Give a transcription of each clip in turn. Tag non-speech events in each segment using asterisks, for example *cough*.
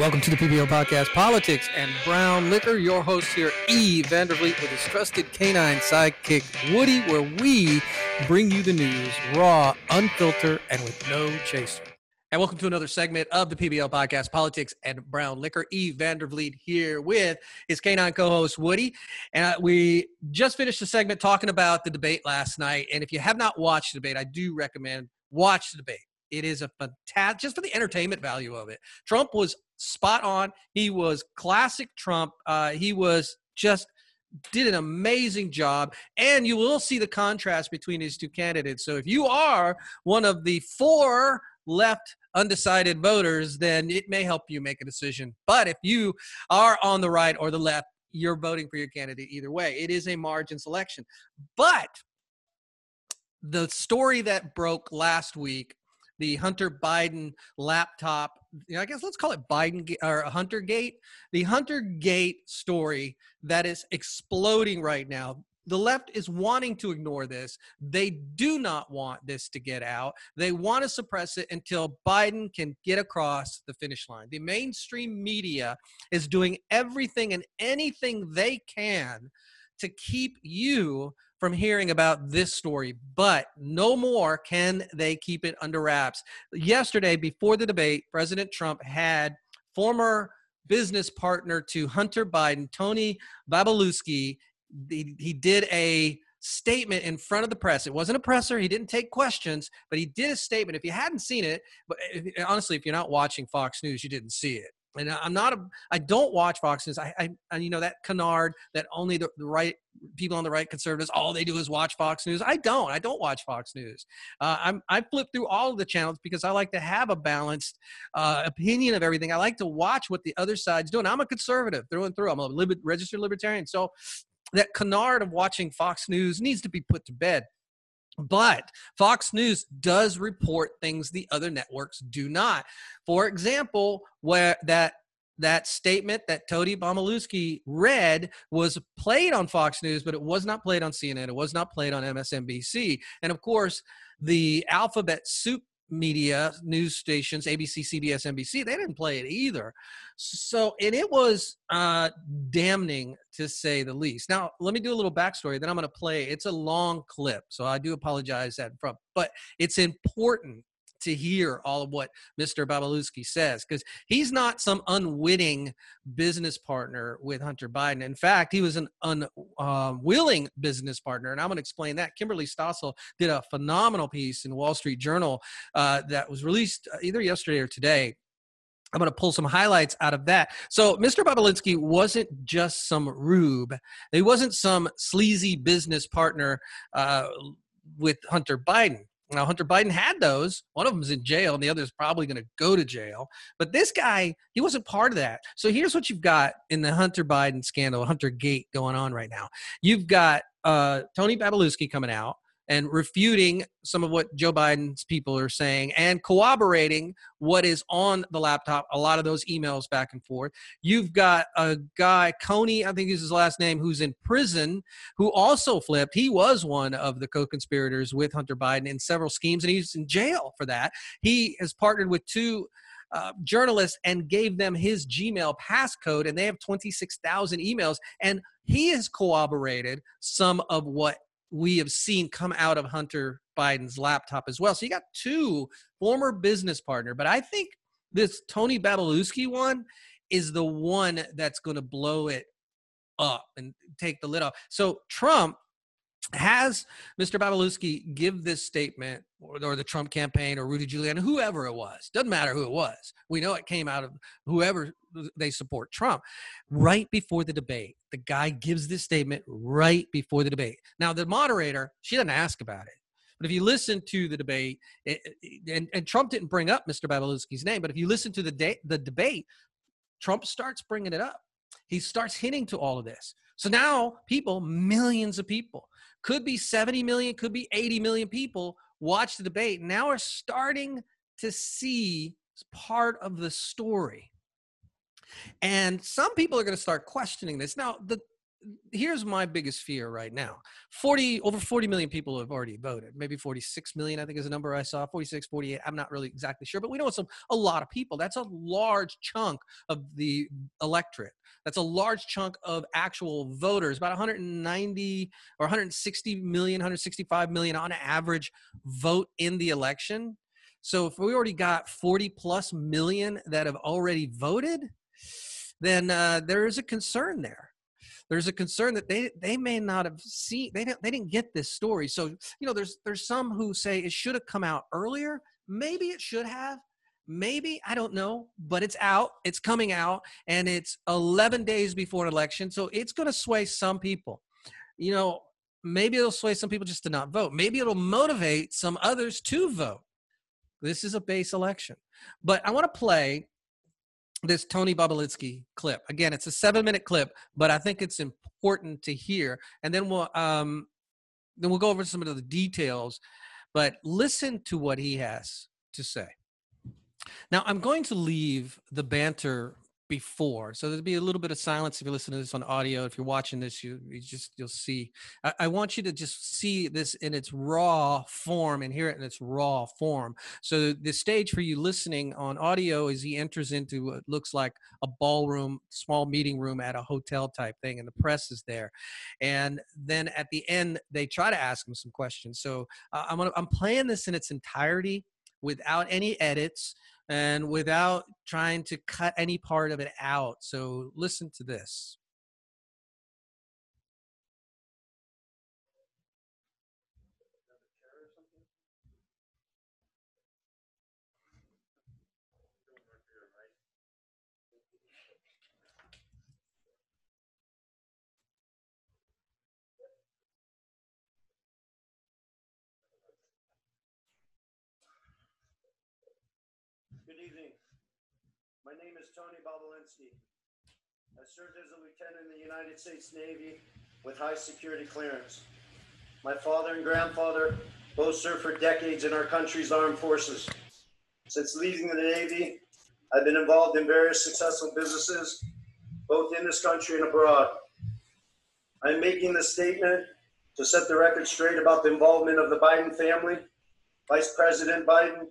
Welcome to the PBO podcast, Politics and Brown Liquor. Your host here, E. Vandervliet, with his trusted canine sidekick, Woody, where we bring you the news raw, unfiltered, and with no chaser. And welcome to another segment of the PBL podcast, Politics and Brown Liquor. E. Vandervliet here with his canine co-host Woody, and uh, we just finished the segment talking about the debate last night. And if you have not watched the debate, I do recommend watch the debate. It is a fantastic, just for the entertainment value of it. Trump was spot on. He was classic Trump. Uh, he was just did an amazing job. And you will see the contrast between these two candidates. So if you are one of the four left undecided voters, then it may help you make a decision. But if you are on the right or the left, you're voting for your candidate either way. It is a margin selection. But the story that broke last week the Hunter Biden laptop. You know, I guess let's call it Biden or Hunter Gate. The Hunter Gate story that is exploding right now. The left is wanting to ignore this. They do not want this to get out. They want to suppress it until Biden can get across the finish line. The mainstream media is doing everything and anything they can to keep you from hearing about this story, but no more can they keep it under wraps. Yesterday, before the debate, President Trump had former business partner to Hunter Biden, Tony Bobulinski. He, he did a statement in front of the press. It wasn't a presser. He didn't take questions, but he did a statement. If you hadn't seen it, but if, honestly, if you're not watching Fox News, you didn't see it and I'm not a, I don't watch Fox News. I, I, and you know that canard that only the, the, right people on the right conservatives, all they do is watch Fox News. I don't. I don't watch Fox News. Uh, I'm I flip through all of the channels because I like to have a balanced uh, opinion of everything. I like to watch what the other side's doing. I'm a conservative through and through. I'm a liber- registered libertarian. So that canard of watching Fox News needs to be put to bed. But Fox News does report things the other networks do not. For example, where that that statement that Tony Bobulinski read was played on Fox News, but it was not played on CNN. It was not played on MSNBC. And of course, the alphabet soup media news stations abc cbs nbc they didn't play it either. So and it was uh damning to say the least. Now let me do a little backstory then i'm going to play it's a long clip so i do apologize that from but it's important to hear all of what Mr. Bobulinski says because he's not some unwitting business partner with Hunter Biden. In fact, he was an unwilling um, business partner, and I'm going to explain that. Kimberly Stossel did a phenomenal piece in Wall Street Journal uh, that was released uh, either yesterday or today. I'm going to pull some highlights out of that. So, Mr. Bobulinski wasn't just some rube. He wasn't some sleazy business partner uh, with Hunter Biden. Now, Hunter Biden had those. One of them's in jail, and the other is probably going to go to jail. But this guy, he wasn't part of that. So here's what you've got in the Hunter Biden scandal, Hunter Gate going on right now. You've got uh, Tony Bobulinski coming out and refuting some of what Joe Biden's people are saying and corroborating what is on the laptop, a lot of those emails back and forth. You've got a guy, Cooney, I think is his last name, who's in prison, who also flipped. He was one of the co conspirators with Hunter Biden in several schemes, and he's in jail for that. He has partnered with two. Uh, journalists and gave them his Gmail passcode, and they have 26,000 emails. And he has corroborated some of what we have seen come out of Hunter Biden's laptop as well. So you got two former business partner, but I think this Tony Bobulinski one is the one that's going to blow it up and take the lid off. So Trump has Mr. Bobulinski give this statement, or, or, the Trump campaign, or Rudy Giuliani, whoever it was, doesn't matter who it was. We know it came out of whoever they support Trump. Right before the debate, the guy gives this statement right before the debate. Now, the moderator, she doesn't ask about it. But if you listen to the debate, it, and, and Trump didn't bring up Mr. Bobulinski's name, but if you listen to the, de- the debate, Trump starts bringing it up. He starts hinting to all of this. So now people, millions of people, could be 70 million, could be 80 million people watch the debate. Now we're starting to see part of the story. And some people are going to start questioning this. Now, the here's my biggest fear right now. 40 over 40 million people have already voted. Maybe 46 million i think is the number i saw. 46 48 i'm not really exactly sure but we know it's a, a lot of people. That's a large chunk of the electorate. That's a large chunk of actual voters about 190 or 160 million 165 million on average vote in the election. So if we already got 40 plus million that have already voted then uh, there is a concern there there's a concern that they they may not have seen they didn't they didn't get this story. So you know there's there's some who say it should have come out earlier. Maybe it should have. Maybe i don't know but it's out it's coming out and it's 11 days before an election so it's going to sway some people. You know maybe it'll sway some people just to not vote. Maybe it'll motivate some others to vote. This is a base election. But i want to play this Tony Bobulinski clip. Again, it's a seven minute clip, but I think it's important to hear. And then we'll um, then we'll go over some of the details. But listen to what he has to say. Now, I'm going to leave the banter before. So there'll be a little bit of silence if you listen to this on audio. If you're watching this, you, you just you'll see. I, I, want you to just see this in its raw form and hear it in its raw form. So the stage for you listening on audio is he enters into what looks like a ballroom, small meeting room at a hotel type thing, and the press is there. And then at the end, they try to ask him some questions. So uh, I'm gonna, I'm playing this in its entirety without any edits and without trying to cut any part of it out. So listen to this. My name is Tony Bobulinski. I served as a lieutenant in the United States Navy with high security clearance. My father and grandfather both served for decades in our country's armed forces. Since leaving the Navy, I've been involved in various successful businesses, both in this country and abroad. I'm making this statement to set the record straight about the involvement of the Biden family, Vice President Biden,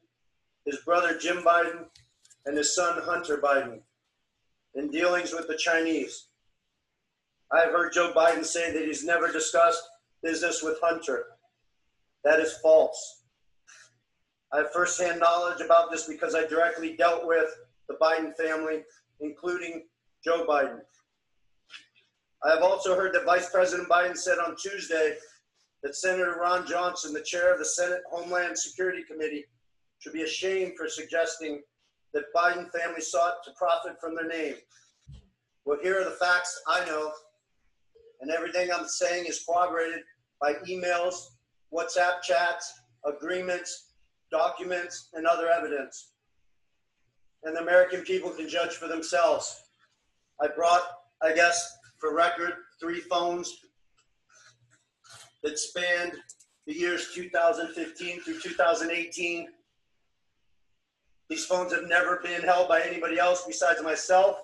his brother Jim Biden, and his son Hunter Biden in dealings with the Chinese. I've heard Joe Biden say that he's never discussed business with Hunter. That is false. I have firsthand knowledge about this because I directly dealt with the Biden family, including Joe Biden. I have also heard that Vice President Biden said on Tuesday that Senator Ron Johnson, the chair of the Senate Homeland Security Committee, should be ashamed for suggesting that Biden family sought to profit from their name. Well, here are the facts I know, and everything I'm saying is corroborated by emails, WhatsApp chats, agreements, documents, and other evidence. And the American people can judge for themselves. I brought, I guess, for record, three phones that spanned the years 2015 through 2018 these phones have never been held by anybody else besides myself.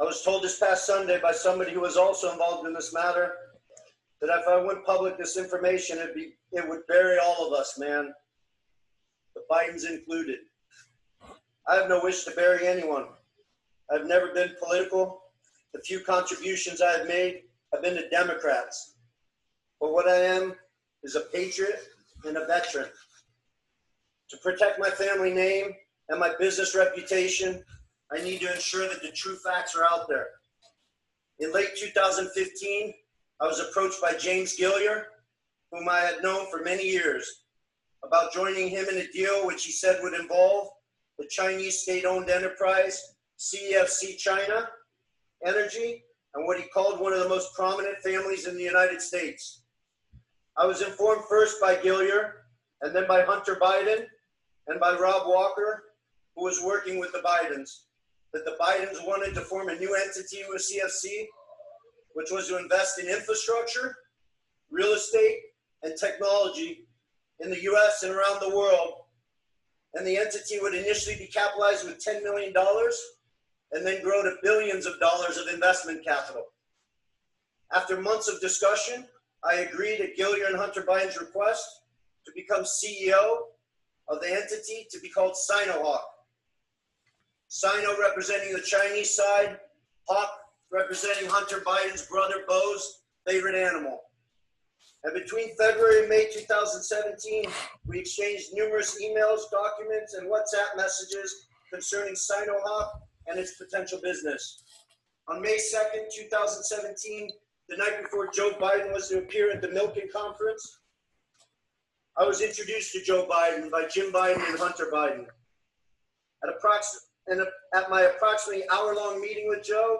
I was told this past Sunday by somebody who was also involved in this matter that if I went public this information, it'd be, it would bury all of us, man. The Bidens included. I have no wish to bury anyone. I've never been political. The few contributions I have made have been to Democrats. But what I am is a patriot and a veteran. To protect my family name and my business reputation, I need to ensure that the true facts are out there. In late 2015, I was approached by James Gilliar, whom I had known for many years, about joining him in a deal which he said would involve the Chinese state owned enterprise CFC China Energy and what he called one of the most prominent families in the United States. I was informed first by Gilliar and then by Hunter Biden and by Rob Walker, who was working with the Bidens, that the Bidens wanted to form a new entity with CFC, which was to invest in infrastructure, real estate, and technology in the US and around the world. And the entity would initially be capitalized with $10 million and then grow to billions of dollars of investment capital. After months of discussion, I agreed at Gilliar and Hunter Biden's request to become CEO of the entity to be called Sinohawk. Sino representing the Chinese side, Hawk representing Hunter Biden's brother Beau's favorite animal. And between February and May 2017, we exchanged numerous emails, documents, and WhatsApp messages concerning Sinohawk and its potential business. On May 2nd, 2017, the night before Joe Biden was to appear at the Milken Conference, I was introduced to Joe Biden by Jim Biden and Hunter Biden. At, approx- at my approximately hour long meeting with Joe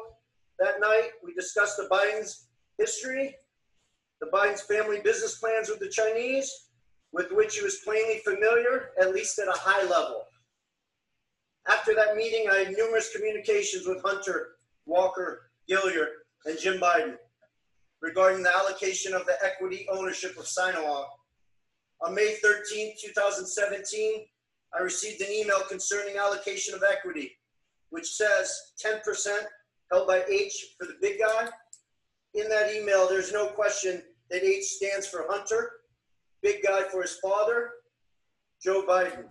that night, we discussed the Biden's history, the Biden's family business plans with the Chinese, with which he was plainly familiar, at least at a high level. After that meeting, I had numerous communications with Hunter, Walker, Gilliar, and Jim Biden regarding the allocation of the equity ownership of Sinohawk. On May 13, 2017, I received an email concerning allocation of equity, which says 10% held by H for the big guy. In that email, there's no question that H stands for Hunter, big guy for his father, Joe Biden,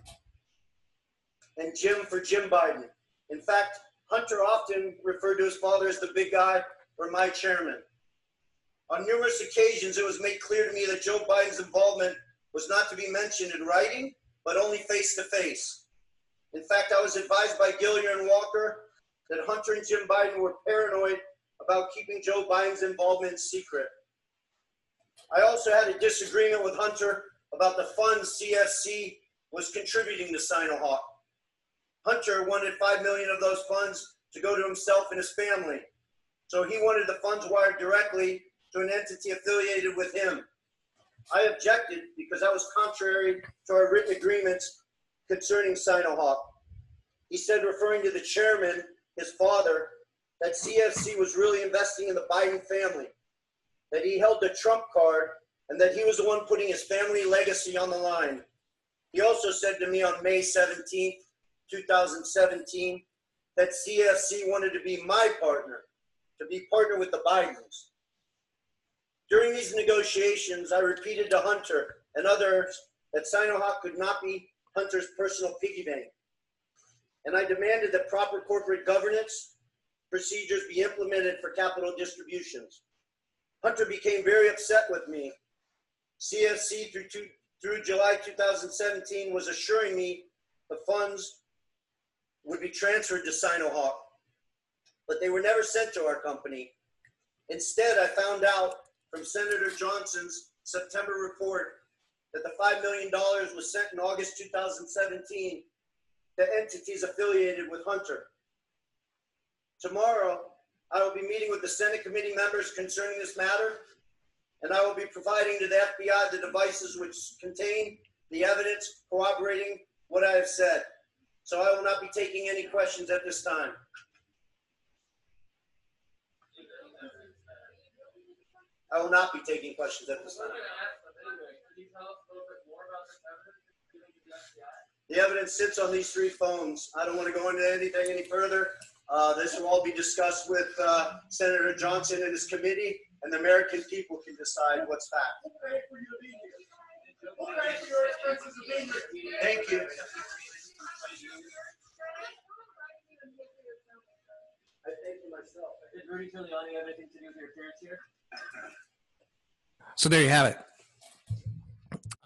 and Jim for Jim Biden. In fact, Hunter often referred to his father as the big guy or my chairman. On numerous occasions, it was made clear to me that Joe Biden's involvement was not to be mentioned in writing, but only face to face. In fact, I was advised by Gilliar and Walker that Hunter and Jim Biden were paranoid about keeping Joe Biden's involvement secret. I also had a disagreement with Hunter about the funds CFC was contributing to Sinohawk. Hunter wanted 5 million of those funds to go to himself and his family. So he wanted the funds wired directly to an entity affiliated with him. I objected because that was contrary to our written agreements concerning Sinohawk. He said, referring to the chairman, his father, that CFC was really investing in the Biden family, that he held the Trump card, and that he was the one putting his family legacy on the line. He also said to me on May 17, 2017, that CFC wanted to be my partner, to be partner with the Bidens. During these negotiations, I repeated to Hunter and others that Sinohawk could not be Hunter's personal piggy bank. And I demanded that proper corporate governance procedures be implemented for capital distributions. Hunter became very upset with me. CFC through, two, through July 2017 was assuring me the funds would be transferred to Sinohawk, but they were never sent to our company. Instead, I found out from Senator Johnson's September report that the $5 million was sent in August 2017 to entities affiliated with Hunter. Tomorrow, I will be meeting with the Senate committee members concerning this matter, and I will be providing to the FBI the devices which contain the evidence corroborating what I have said. So I will not be taking any questions at this time. I will not be taking questions at this time. The evidence sits on these three phones. I don't want to go into anything any further. Uh, this will all be discussed with uh, Senator Johnson and his committee, and the American people can decide what's fact. Thank you. I thank you myself. Did Rudy Giuliani have anything to do with your appearance here? *laughs* So there you have it.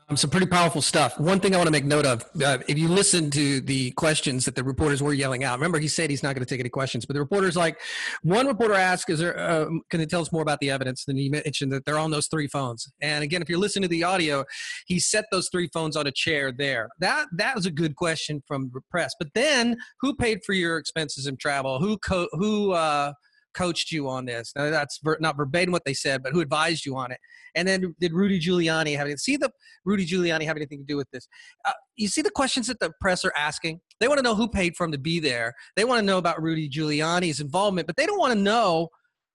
Um, some pretty powerful stuff. One thing I want to make note of: uh, if you listen to the questions that the reporters were yelling out, remember he said he's not going to take any questions, but the reporters like one reporter asked, "Is there? Uh, can you tell us more about the evidence?" Then he mentioned that they're on those three phones. And again, if you're listening to the audio, he set those three phones on a chair there. That that was a good question from the press. But then, who paid for your expenses and travel? Who co- who uh, coached you on this? Now, that's ver- not verbatim what they said, but who advised you on it? And then did Rudy Giuliani have anything? See the Rudy Giuliani have anything to do with this? Uh, you see the questions that the press are asking. They want to know who paid for him to be there. They want to know about Rudy Giuliani's involvement, but they don't want to know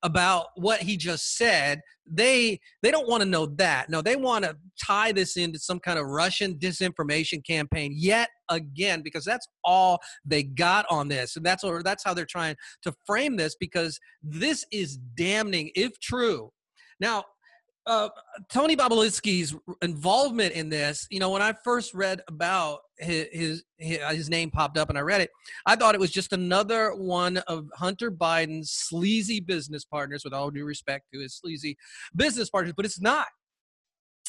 about what he just said they they don't want to know that. No they want to tie this into some kind of russian disinformation campaign yet again because that's all they got on this. And that's or that's how they're trying to frame this because this is damning if true. Now uh, Tony Bobulinski's involvement in this, you know, when I first read about his, his, his name popped up and I read it, I thought it was just another one of Hunter Biden's sleazy business partners. With all due respect to his sleazy business partners, but it's not.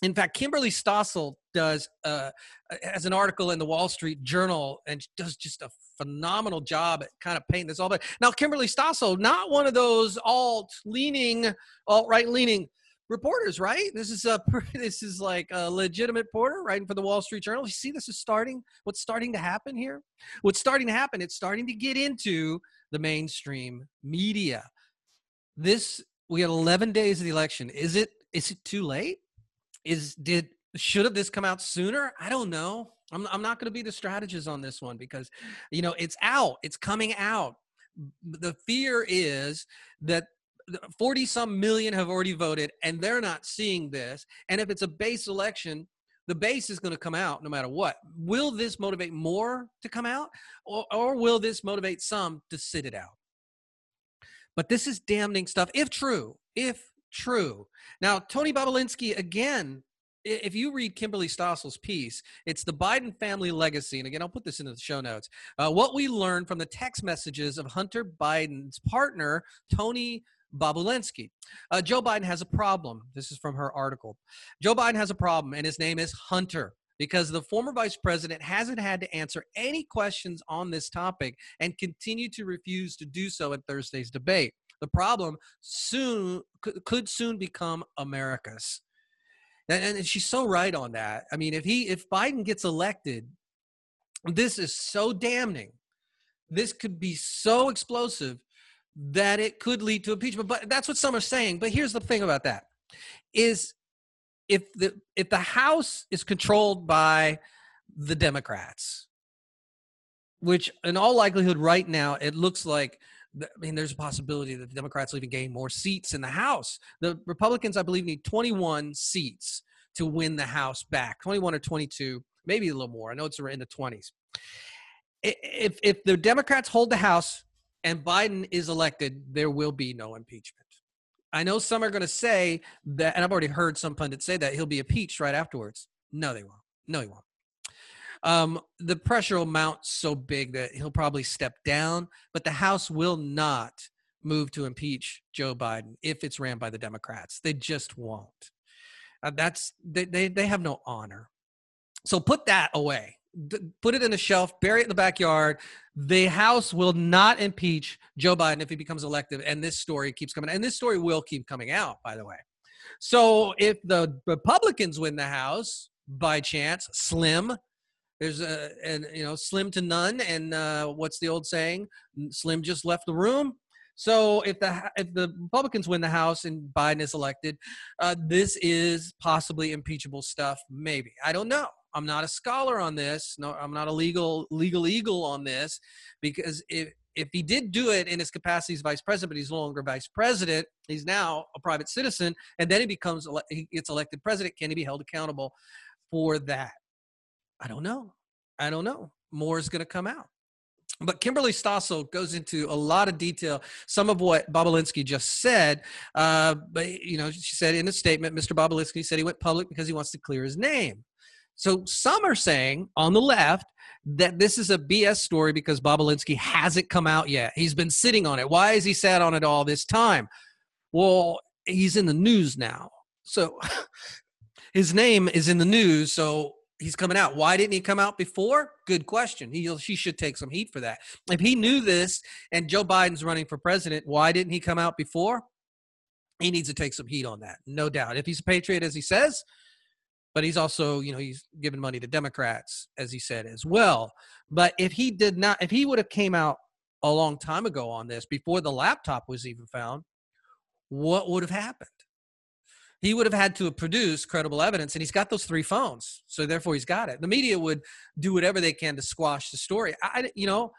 In fact, Kimberly Stossel does uh, has an article in the Wall Street Journal and does just a phenomenal job at kind of painting this all. But now, Kimberly Stossel, not one of those alt leaning, alt right leaning reporters, right? This is a *laughs* this is like a legitimate reporter writing for the Wall Street Journal. You see, this is starting. What's starting to happen here? What's starting to happen? It's starting to get into the mainstream media. This we had 11 days of the election. Is it is it too late? Is did should have this come out sooner? I don't know. I'm I'm not going to be the strategist on this one because you know it's out. It's coming out. The fear is that 40 some million have already voted and they're not seeing this. And if it's a base election, the base is going to come out no matter what. Will this motivate more to come out or, or will this motivate some to sit it out? But this is damning stuff, if true, if true. Now, Tony Bobulinski, again, if you read Kimberly Stossel's piece, it's the Biden family legacy. And again, I'll put this into the show notes. Uh, what we learned from the text messages of Hunter Biden's partner, Tony Bobulinski. Uh, Joe Biden has a problem. This is from her article. Joe Biden has a problem, and his name is Hunter because the former vice president hasn't had to answer any questions on this topic and continue to refuse to do so at Thursday's debate. The problem soon could soon become America's. And she's so right on that. I mean, if he if Biden gets elected, this is so damning. This could be so explosive that it could lead to impeachment. But that's what some are saying. But here's the thing about that is if the if the House is controlled by the Democrats, which in all likelihood right now it looks like I mean, there's a possibility that the Democrats will even gain more seats in the House. The Republicans, I believe, need 21 seats to win the House back 21 or 22, maybe a little more. I know it's in the 20s. If, if the Democrats hold the House, and Biden is elected, there will be no impeachment. I know some are going to say that, and I've already heard some pundits say that he'll be impeached right afterwards. No, they won't. No, he won't. Um, the pressure will mount so big that he'll probably step down, but the House will not move to impeach Joe Biden if it's ran by the Democrats. They just won't. Uh, that's they, they they have no honor. So put that away put it in a shelf, bury it in the backyard. The House will not impeach Joe Biden if he becomes elected. And this story keeps coming. And this story will keep coming out, by the way. So if the Republicans win the House by chance, slim, there's a and you know slim to none. And uh, what's the old saying? Slim just left the room. So if the if the Republicans win the House and Biden is elected, uh, this is possibly impeachable stuff. Maybe I don't know. I'm not a scholar on this. No, I'm not a legal legal eagle on this, because if if he did do it in his capacity as vice president, but he's no longer vice president, he's now a private citizen, and then he becomes he gets elected president. Can he be held accountable for that? I don't know. I don't know. More is going to come out. But Kimberly Stossel goes into a lot of detail, some of what Bobulinski just said. Uh, but, you know, she said in a statement, Mr. Bobulinski said he went public because he wants to clear his name. So some are saying on the left that this is a BS story because Bobulinski hasn't come out yet. He's been sitting on it. Why has he sat on it all this time? Well, he's in the news now. So *laughs* his name is in the news. So he's coming out. Why didn't he come out before? Good question. He she should take some heat for that. If he knew this and Joe Biden's running for president, why didn't he come out before? He needs to take some heat on that, no doubt. If he's a patriot as he says, but he's also, you know, he's given money to Democrats, as he said as well. But if he did not, if he would have came out a long time ago on this before the laptop was even found, what would have happened? He would have had to produce credible evidence, and he's got those three phones, so therefore he's got it. The media would do whatever they can to squash the story. I, you know,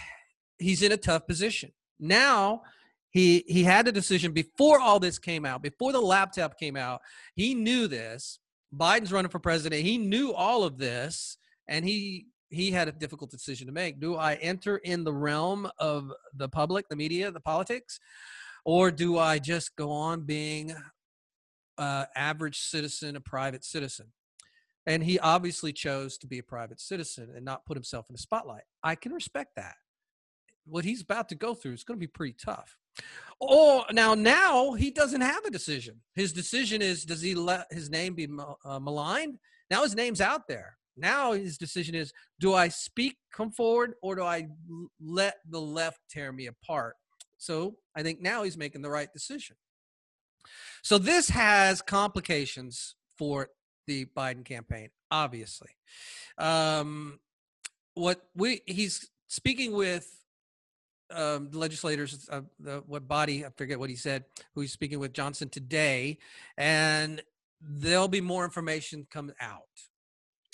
*sighs* he's in a tough position now he he had a decision before all this came out, before the laptop came out. He knew this. Biden's running for president. He knew all of this, and he he had a difficult decision to make. Do I enter in the realm of the public, the media, the politics, or do I just go on being uh, average citizen, a private citizen? And he obviously chose to be a private citizen and not put himself in the spotlight. I can respect that. What he's about to go through is going to be pretty tough. Oh, now now he doesn't have a decision. His decision is: does he let his name be uh, maligned? Now his name's out there. Now his decision is: do I speak, come forward, or do I let the left tear me apart? So I think now he's making the right decision. So this has complications for the Biden campaign, obviously. Um, what we he's speaking with um, the legislators, uh, the, what body, I forget what he said, who he's speaking with Johnson today, and there'll be more information come out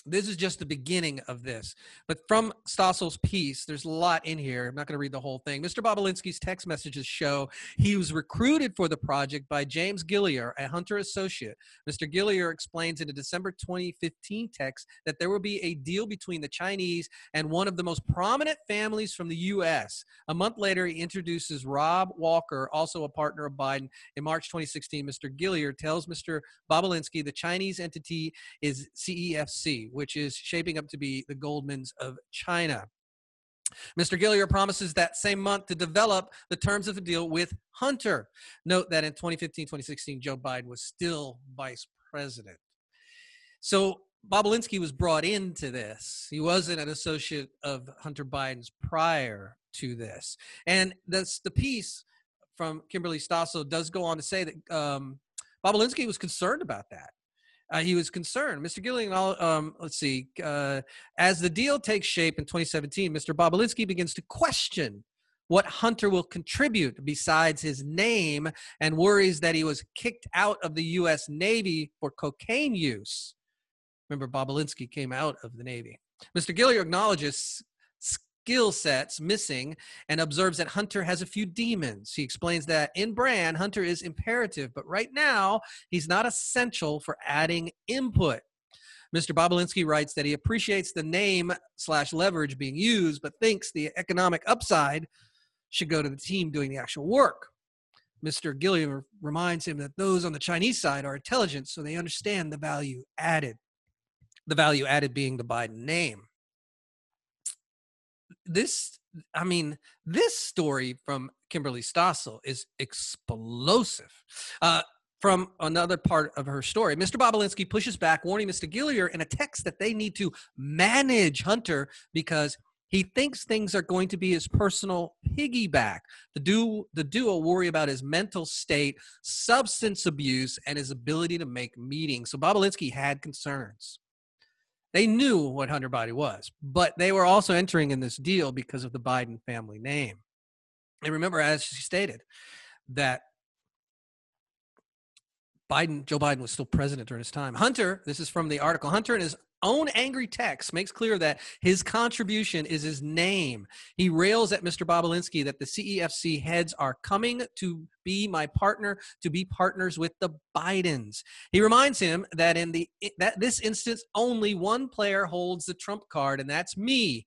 this is just the beginning of this. But from Stossel's piece, there's a lot in here. I'm not going to read the whole thing. Mr. Bobulinski's text messages show he was recruited for the project by James Gilliar, a Hunter associate. Mr. Gilliar explains in a December 2015 text that there will be a deal between the Chinese and one of the most prominent families from the U.S. A month later, he introduces Rob Walker, also a partner of Biden. In March 2016, Mr. Gilliar tells Mr. Bobulinski the Chinese entity is CEFC which is shaping up to be the Goldmans of China. Mr. Gilliar promises that same month to develop the terms of the deal with Hunter. Note that in 2015 2016, Joe Biden was still vice president. So Bobulinski was brought into this. He wasn't an associate of Hunter Biden's prior to this. And that's the piece from Kimberly Stossel does go on to say that um, Bobulinski was concerned about that uh, he was concerned. Mr. Gilliar, um, let's see, uh, as the deal takes shape in 2017, Mr. Bobulinski begins to question what Hunter will contribute besides his name and worries that he was kicked out of the U.S. Navy for cocaine use. Remember, Bobulinski came out of the Navy. Mr. Gilliar acknowledges skill sets missing and observes that Hunter has a few demons. He explains that in Brand, Hunter is imperative, but right now he's not essential for adding input. Mr. Bobulinski writes that he appreciates the name slash leverage being used, but thinks the economic upside should go to the team doing the actual work. Mr. Gilliar reminds him that those on the Chinese side are intelligent, so they understand the value added. The value added being the Biden name this I mean, this story from Kimberly Stossel is explosive. Uh, from another part of her story, Mr. Bobulinski pushes back, warning Mr. Gilliar in a text that they need to manage Hunter because he thinks things are going to be his personal piggyback. The duo, the duo worry about his mental state, substance abuse, and his ability to make meetings. So Bobulinski had concerns. They knew what Hunter Biden was, but they were also entering in this deal because of the Biden family name. And remember, as she stated, that Biden, Joe Biden was still president during his time. Hunter, this is from the article, Hunter and his own angry text makes clear that his contribution is his name. He rails at Mr. Bobulinski that the CEFC heads are coming to be my partner, to be partners with the Bidens. He reminds him that in the that this instance only one player holds the trump card, and that's me.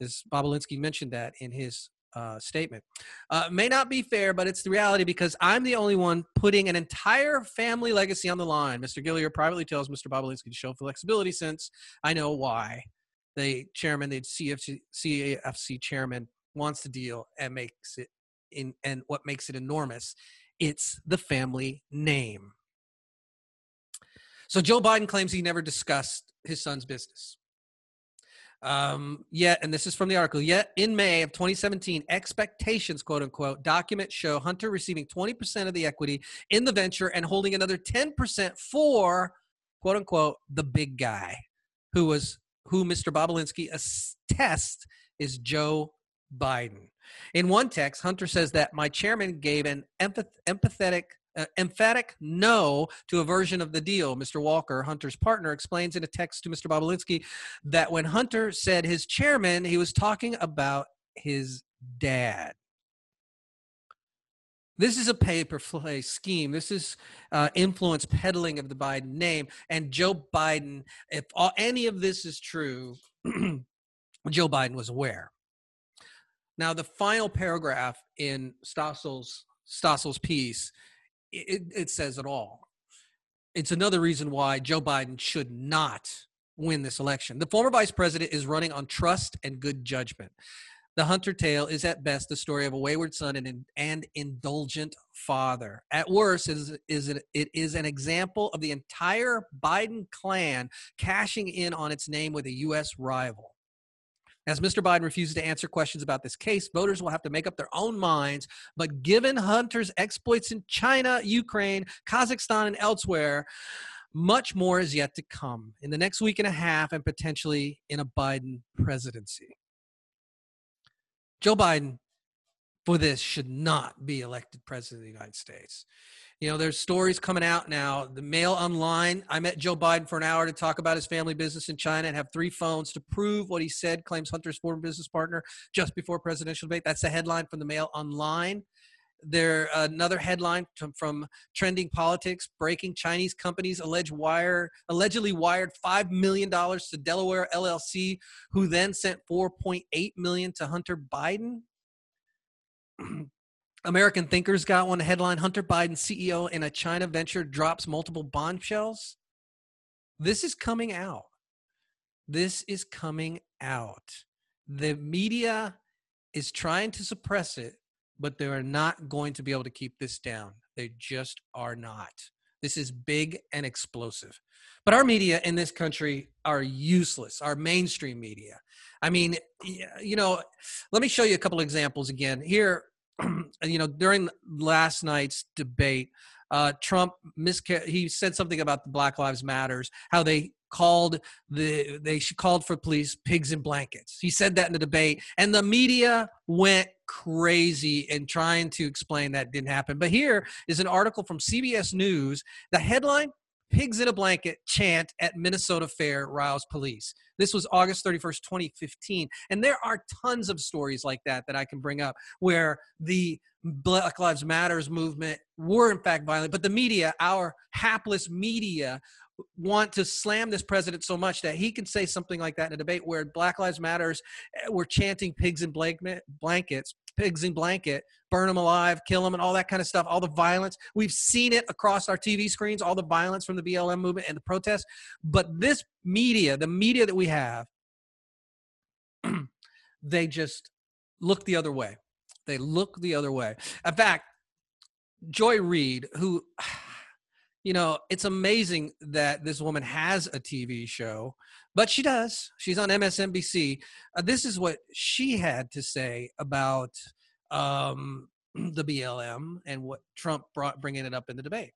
As Bobulinski mentioned that in his uh, statement. Uh, may not be fair, but it's the reality because I'm the only one putting an entire family legacy on the line. Mr. Gilliar privately tells Mr. Bobulinski to show flexibility since I know why. The chairman, the CFC, CAFC chairman, wants the deal and makes it in, and what makes it enormous, it's the family name. So Joe Biden claims he never discussed his son's business. Um, yet, and this is from the article, yet in May of 2017, expectations, quote unquote, documents show Hunter receiving 20% of the equity in the venture and holding another 10% for, quote unquote, the big guy, who was who Mr. Bobulinski attests is Joe Biden. In one text, Hunter says that my chairman gave an empath- empathetic uh, emphatic no to a version of the deal. Mr. Walker, Hunter's partner, explains in a text to Mr. Bobulinski that when Hunter said his chairman, he was talking about his dad. This is a paper play scheme. This is uh, influence peddling of the Biden name. And Joe Biden, if all, any of this is true, *clears throat* Joe Biden was aware. Now, the final paragraph in Stossel's, Stossel's piece, it, it says it all. It's another reason why Joe Biden should not win this election. The former vice president is running on trust and good judgment. The Hunter tale is at best the story of a wayward son and, and indulgent father. At worst, is is it, it is an example of the entire Biden clan cashing in on its name with a U.S. rival. As Mr. Biden refuses to answer questions about this case, voters will have to make up their own minds. But given Hunter's exploits in China, Ukraine, Kazakhstan, and elsewhere, much more is yet to come in the next week and a half and potentially in a Biden presidency. Joe Biden, for this, should not be elected president of the United States. You know, there's stories coming out now. The Mail Online. I met Joe Biden for an hour to talk about his family business in China and have three phones to prove what he said, claims Hunter's former business partner just before presidential debate. That's the headline from the Mail Online. There another headline from, from trending politics: breaking Chinese companies allege wire allegedly wired five million dollars to Delaware LLC, who then sent 4.8 million to Hunter Biden. American Thinkers got one headline Hunter Biden, CEO in a China venture, drops multiple bombshells. This is coming out. This is coming out. The media is trying to suppress it, but they are not going to be able to keep this down. They just are not. This is big and explosive. But our media in this country are useless, our mainstream media. I mean, you know, let me show you a couple examples again. Here, *clears throat* you know, during last night's debate, uh, Trump misca- he said something about the Black Lives Matters, how they called the they called for police pigs in blankets. He said that in the debate, and the media went crazy in trying to explain that didn't happen. But here is an article from CBS News. The headline: Pigs in a blanket chant at Minnesota Fair riles police. This was August 31st, 2015. And there are tons of stories like that that I can bring up where the Black Lives Matters movement were in fact violent, but the media, our hapless media, want to slam this president so much that he can say something like that in a debate where Black Lives Matters eh, were chanting pigs in blankets, pigs in blanket, burn them alive, kill them, and all that kind of stuff, all the violence. We've seen it across our TV screens, all the violence from the BLM movement and the protests. But this media, the media that we have, *clears throat* they just look the other way. They look the other way. In fact, Joy Reid, who you know, it's amazing that this woman has a TV show, but she does. She's on MSNBC. Uh, this is what she had to say about um, *clears throat* the BLM and what Trump brought bringing it up in the debate.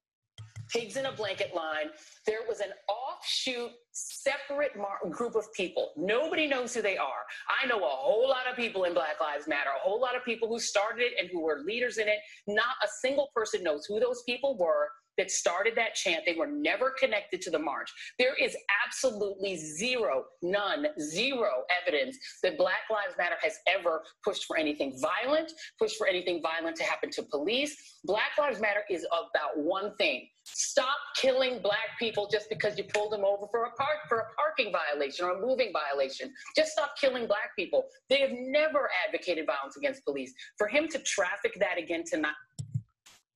Pigs in a blanket line. There was an offshoot, separate mar- group of people. Nobody knows who they are. I know a whole lot of people in Black Lives Matter, a whole lot of people who started it and who were leaders in it. Not a single person knows who those people were that started that chant. They were never connected to the march. There is absolutely zero, none, zero evidence that Black Lives Matter has ever pushed for anything violent, pushed for anything violent to happen to police. Black Lives Matter is about one thing. Stop killing black people just because you pulled them over for a park for a parking violation or a moving violation. Just stop killing black people. They have never advocated violence against police. For him to traffic that again tonight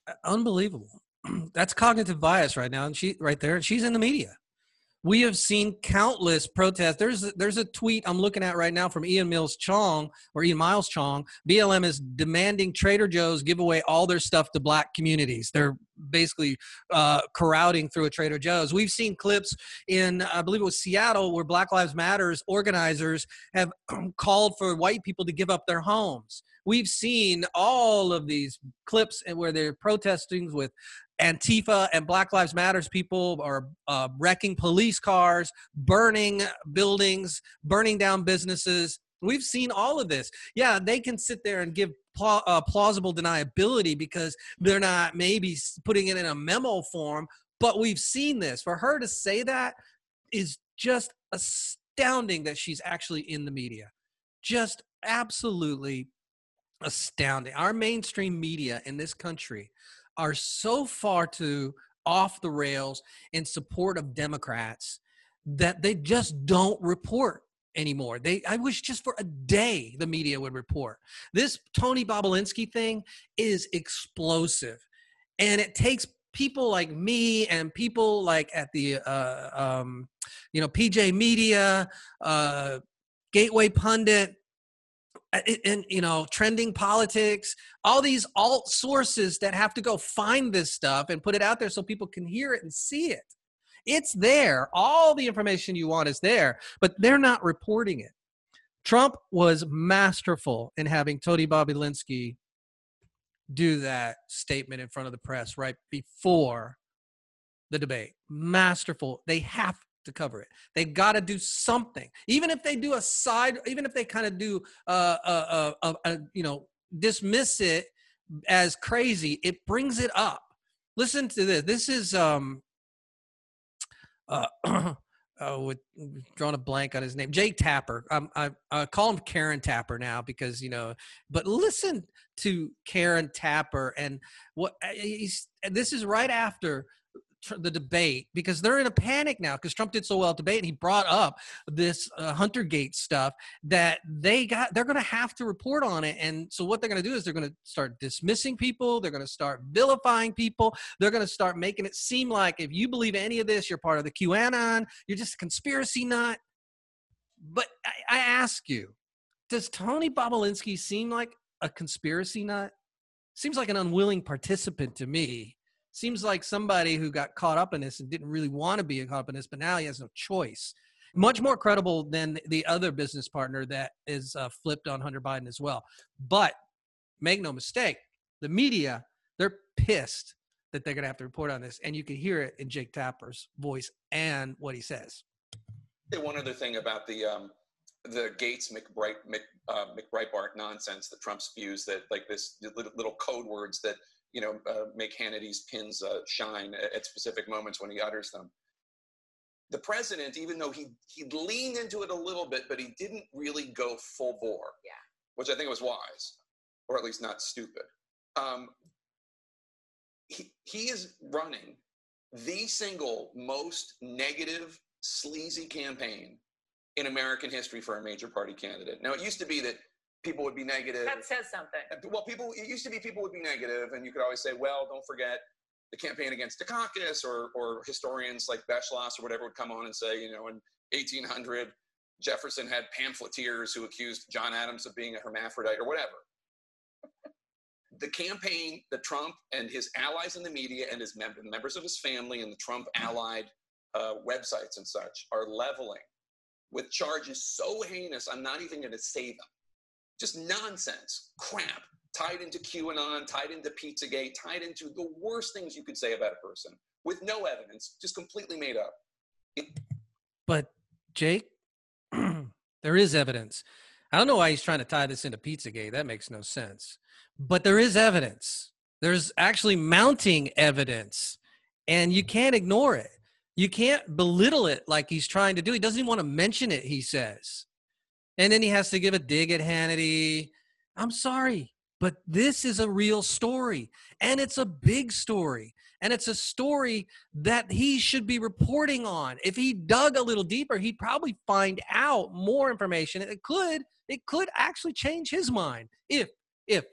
uh, unbelievable *clears throat* that's cognitive bias right now and she right there she's in the media. We have seen countless protests. There's there's a tweet i'm looking at right now from ian mills cheong or ian miles cheong. Blm is demanding trader joe's give away all their stuff to black communities. They're basically uh, crowding through a trader joe's. We've seen clips in i believe it was seattle where black lives matters organizers have *clears throat* called for white people to give up their homes. We've seen all of these clips and where they're protesting with Antifa and Black Lives Matters people are uh, wrecking police cars, burning buildings, burning down businesses. We've seen all of this. Yeah, they can sit there and give uh, plausible deniability because they're not maybe putting it in a memo form, but we've seen this. For her to say that is just astounding that she's actually in the media. Just absolutely astounding. Our mainstream media in this country are so far to off the rails in support of Democrats that they just don't report anymore. They I wish just for a day the media would report. This Tony Bobulinski thing is explosive. And it takes people like me and people like at the uh, um, you know PJ Media, uh, Gateway Pundit, Uh, and you know trending politics all these alt sources that have to go find this stuff and put it out there so people can hear it and see it. It's there. All the information you want is there but they're not reporting it. Trump was masterful in having tony bobulinski do that statement in front of the press right before the debate. Masterful. They have to cover it. They've got to do something, even if they do a side, even if they kind of do, uh, uh, uh, uh, you know, dismiss it as crazy. It brings it up. Listen to this. This is um, uh, *clears throat* oh, with drawn a blank on his name, Jake Tapper. Um, I, I call him Karen Tapper now because you know. But listen to Karen Tapper and what he's. This is right after the debate because they're in a panic now because Trump did so well at the debate and he brought up this uh, Huntergate stuff that they got they're going to have to report on it and so what they're going to do is they're going to start dismissing people they're going to start vilifying people they're going to start making it seem like if you believe any of this you're part of the QAnon you're just a conspiracy nut. But I, I ask you does Tony Bobulinski seem like a conspiracy nut? Seems like an unwilling participant to me seems like somebody who got caught up in this and didn't really want to be caught up in this, but now he has no choice. Much more credible than the other business partner that is uh, flipped on Hunter Biden as well. But make no mistake, the media, they're pissed that they're going to have to report on this. And you can hear it in Jake Tapper's voice and what he says. One other thing about the um, the Gates McBright, Mc, uh, McBreitbart nonsense that Trump spews that like this little code words that you know, uh, make Hannity's pins uh, shine at, at specific moments when he utters them. The president, even though he he leaned into it a little bit, but he didn't really go full bore. Yeah. Which I think was wise, or at least not stupid. Um, he, he is running the single most negative, sleazy campaign in American history for a major party candidate. Now, it used to be that people would be negative. That says something. Well, people, it used to be people would be negative, and you could always say, well, don't forget the campaign against Dukakis, or, or historians like Beschloss or whatever would come on and say, you know, in 1800, Jefferson had pamphleteers who accused John Adams of being a hermaphrodite or whatever. *laughs* the campaign that Trump and his allies in the media and his mem- members of his family and the Trump allied uh, websites and such are leveling with charges so heinous, I'm not even going to say them just nonsense, crap, tied into QAnon, tied into Pizzagate, tied into the worst things you could say about a person with no evidence, just completely made up. But Jake, *clears throat* there is evidence. I don't know why he's trying to tie this into Pizzagate. That makes no sense. But there is evidence. There's actually mounting evidence, and you can't ignore it. You can't belittle it like he's trying to do. He doesn't even want to mention it, he says. And then he has to give a dig at Hannity. I'm sorry, but this is a real story and it's a big story. And it's a story that he should be reporting on. If he dug a little deeper, he'd probably find out more information. It could, it could actually change his mind if, if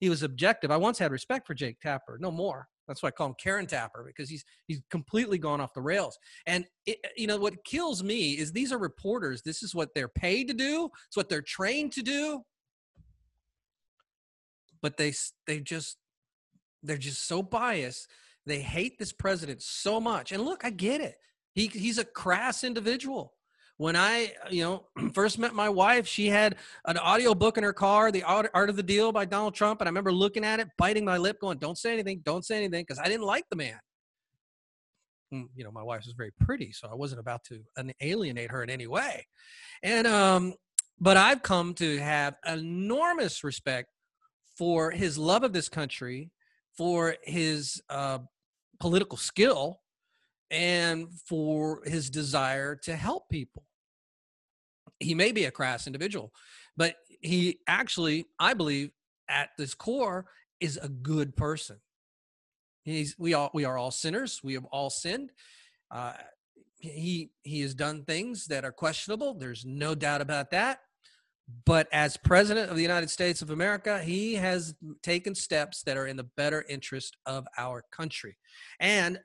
he was objective. I once had respect for Jake Tapper, no more. That's why I call him Karen Tapper because he's he's completely gone off the rails. And it, you know what kills me is these are reporters. This is what they're paid to do. It's what they're trained to do. But they they just they're just so biased. They hate this president so much. And look, I get it. He he's a crass individual when I, you know, *clears throat* first met my wife, she had an audio book in her car, The Art of the Deal by Donald Trump. And I remember looking at it, biting my lip, going, don't say anything, don't say anything, because I didn't like the man. Mm, you know, my wife was very pretty, so I wasn't about to alienate her in any way. And, um, but I've come to have enormous respect for his love of this country, for his uh, political skill, and for his desire to help people he may be a crass individual, but he actually, I believe, at this core is a good person. He's we all we are all sinners. We have all sinned. Uh, he he has done things that are questionable. There's no doubt about that. But as president of the United States of America, he has taken steps that are in the better interest of our country. And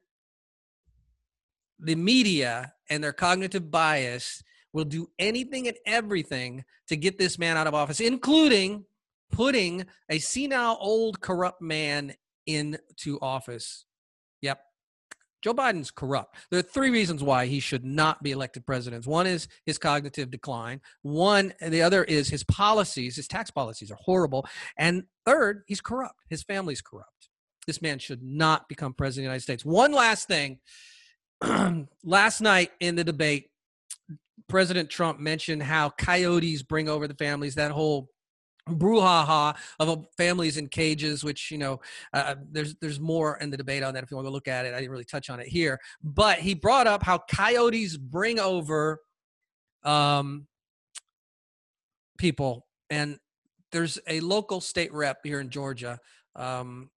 the media and their cognitive bias will do anything and everything to get this man out of office, including putting a senile, old, corrupt man into office. Yep. Joe Biden's corrupt. There are three reasons why he should not be elected president. One is his cognitive decline. One, and the other is his policies. His tax policies are horrible. And third, he's corrupt. His family's corrupt. This man should not become president of the United States. One last thing. *clears throat* last night in the debate, President Trump mentioned how coyotes bring over the families. That whole brouhaha of families in cages which you know uh, there's there's more in the debate on that if you want to look at it i didn't really touch on it here but he brought up how coyotes bring over um people and there's a local state rep here in georgia um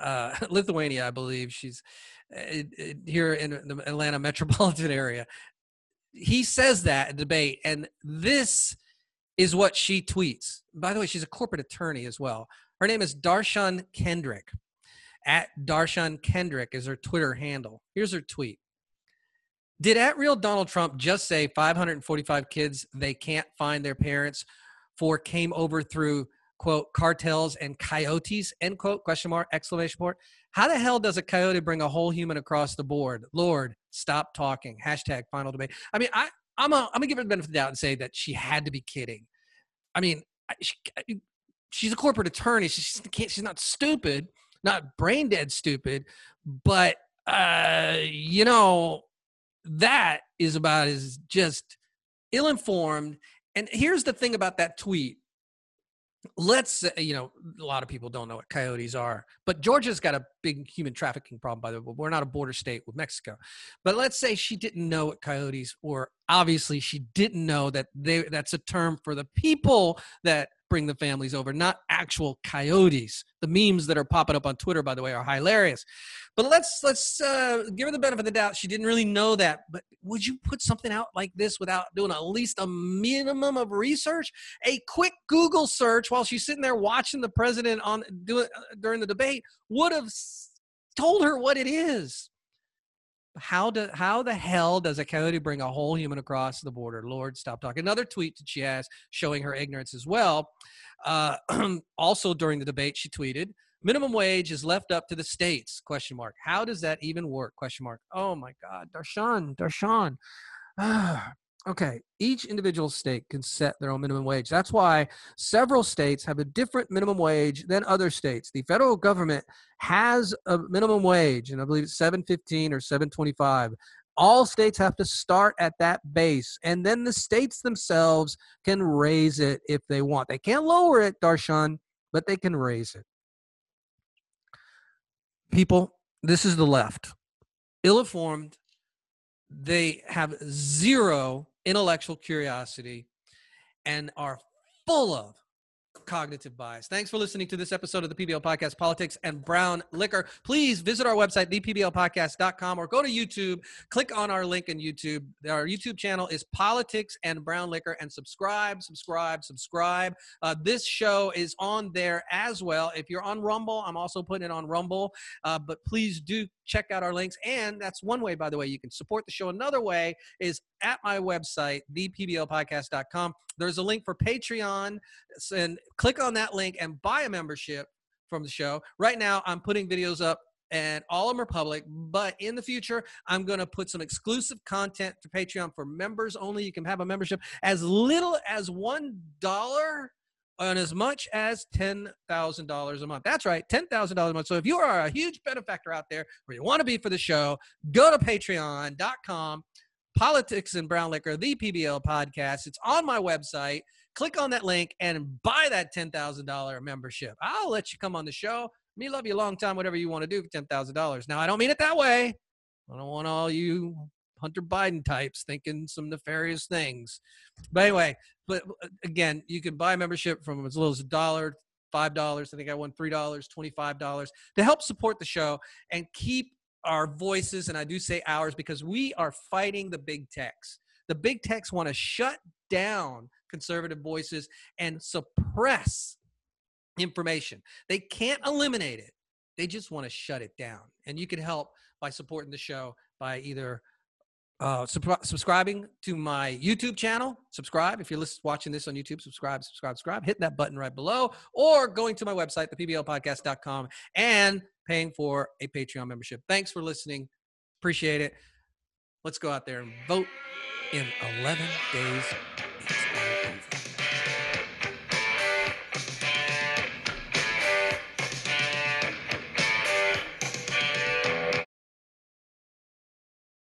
uh *laughs* Lithonia i believe she's uh, here in the atlanta metropolitan area he says that in debate and this is what she tweets. By the way, she's a corporate attorney as well. Her name is Dar'shun Kendrick. At Dar'shun Kendrick is her Twitter handle. Here's her tweet. Did at real Donald Trump just say 545 kids they can't find their parents for came over through quote cartels and coyotes end quote question mark exclamation point how the hell does a coyote bring a whole human across the board lord stop talking hashtag final debate i mean i I'm, a, I'm gonna give her the benefit of the doubt and say that she had to be kidding. I mean, she, she's a corporate attorney. She's she's not stupid, not brain dead stupid, but uh, you know that is about as just ill informed. And here's the thing about that tweet let's say, you know, a lot of people don't know what coyotes are, but Georgia's got a big human trafficking problem, by the way. We're not a border state with Mexico. But let's say she didn't know what coyotes were. Obviously, she didn't know that they that's a term for the people that bring the families over, not actual coyotes. The memes that are popping up on Twitter, by the way, are hilarious. But let's let's uh, give her the benefit of the doubt. She didn't really know that. But would you put something out like this without doing at least a minimum of research? A quick Google search while she's sitting there watching the president on uh, during the debate would have told her what it is how do how the hell does a coyote bring a whole human across the border? Lord, stop talking. Another tweet that she has showing her ignorance as well. Uh, *clears throat* also during the debate, she tweeted, "Minimum wage is left up to the states?" Question mark. How does that even work? Question mark. Oh my God, Dar'shun, Dar'shun. *sighs* *sighs* Okay, each individual state can set their own minimum wage. That's why several states have a different minimum wage than other states. The federal government has a minimum wage, and I believe it's 715 or 725. All states have to start at that base, and then the states themselves can raise it if they want. They can't lower it, Dar'shun, but they can raise it. People, this is the left. Ill informed, they have zero intellectual curiosity and are full of cognitive bias. Thanks for listening to this episode of the PBL Podcast, Politics and Brown Liquor. Please visit our website, thepblpodcast.com, or go to YouTube. Click on our link in YouTube. Our YouTube channel is Politics and Brown Liquor, and subscribe, subscribe, subscribe. Uh, this show is on there as well. If you're on Rumble, I'm also putting it on Rumble. Uh, but please do check out our links. And that's one way, by the way, you can support the show. Another way is at my website, thepblpodcast.com. There's a link for Patreon. And click on that link and buy a membership from the show. Right now, I'm putting videos up and all of them are public. But in the future, I'm going to put some exclusive content to Patreon for members only. You can have a membership as little as $1 and as much as $10,000 a month. That's right, $10,000 a month. So if you are a huge benefactor out there or you want to be for the show, go to patreon.com, politics and brown liquor, the PBL podcast. It's on my website. Click on that link and buy that $10,000 membership. I'll let you come on the show. Me love you a long time, whatever you want to do for $10,000. Now, I don't mean it that way. I don't want all you Hunter Biden types thinking some nefarious things. But anyway, but uh, again, you can buy membership from as little as a dollar five dollars. I think I won three dollars, twenty-five dollars to help support the show and keep our voices. And I do say ours because we are fighting the big techs. The big techs want to shut down conservative voices and suppress information. They can't eliminate it. They just want to shut it down. And you can help by supporting the show by either uh, sub- subscribing to my YouTube channel. Subscribe if you're watching this on YouTube. Subscribe, subscribe, subscribe. Hit that button right below, or going to my website, thepblpodcast.com, and paying for a Patreon membership. Thanks for listening. Appreciate it. Let's go out there and vote in 11 days.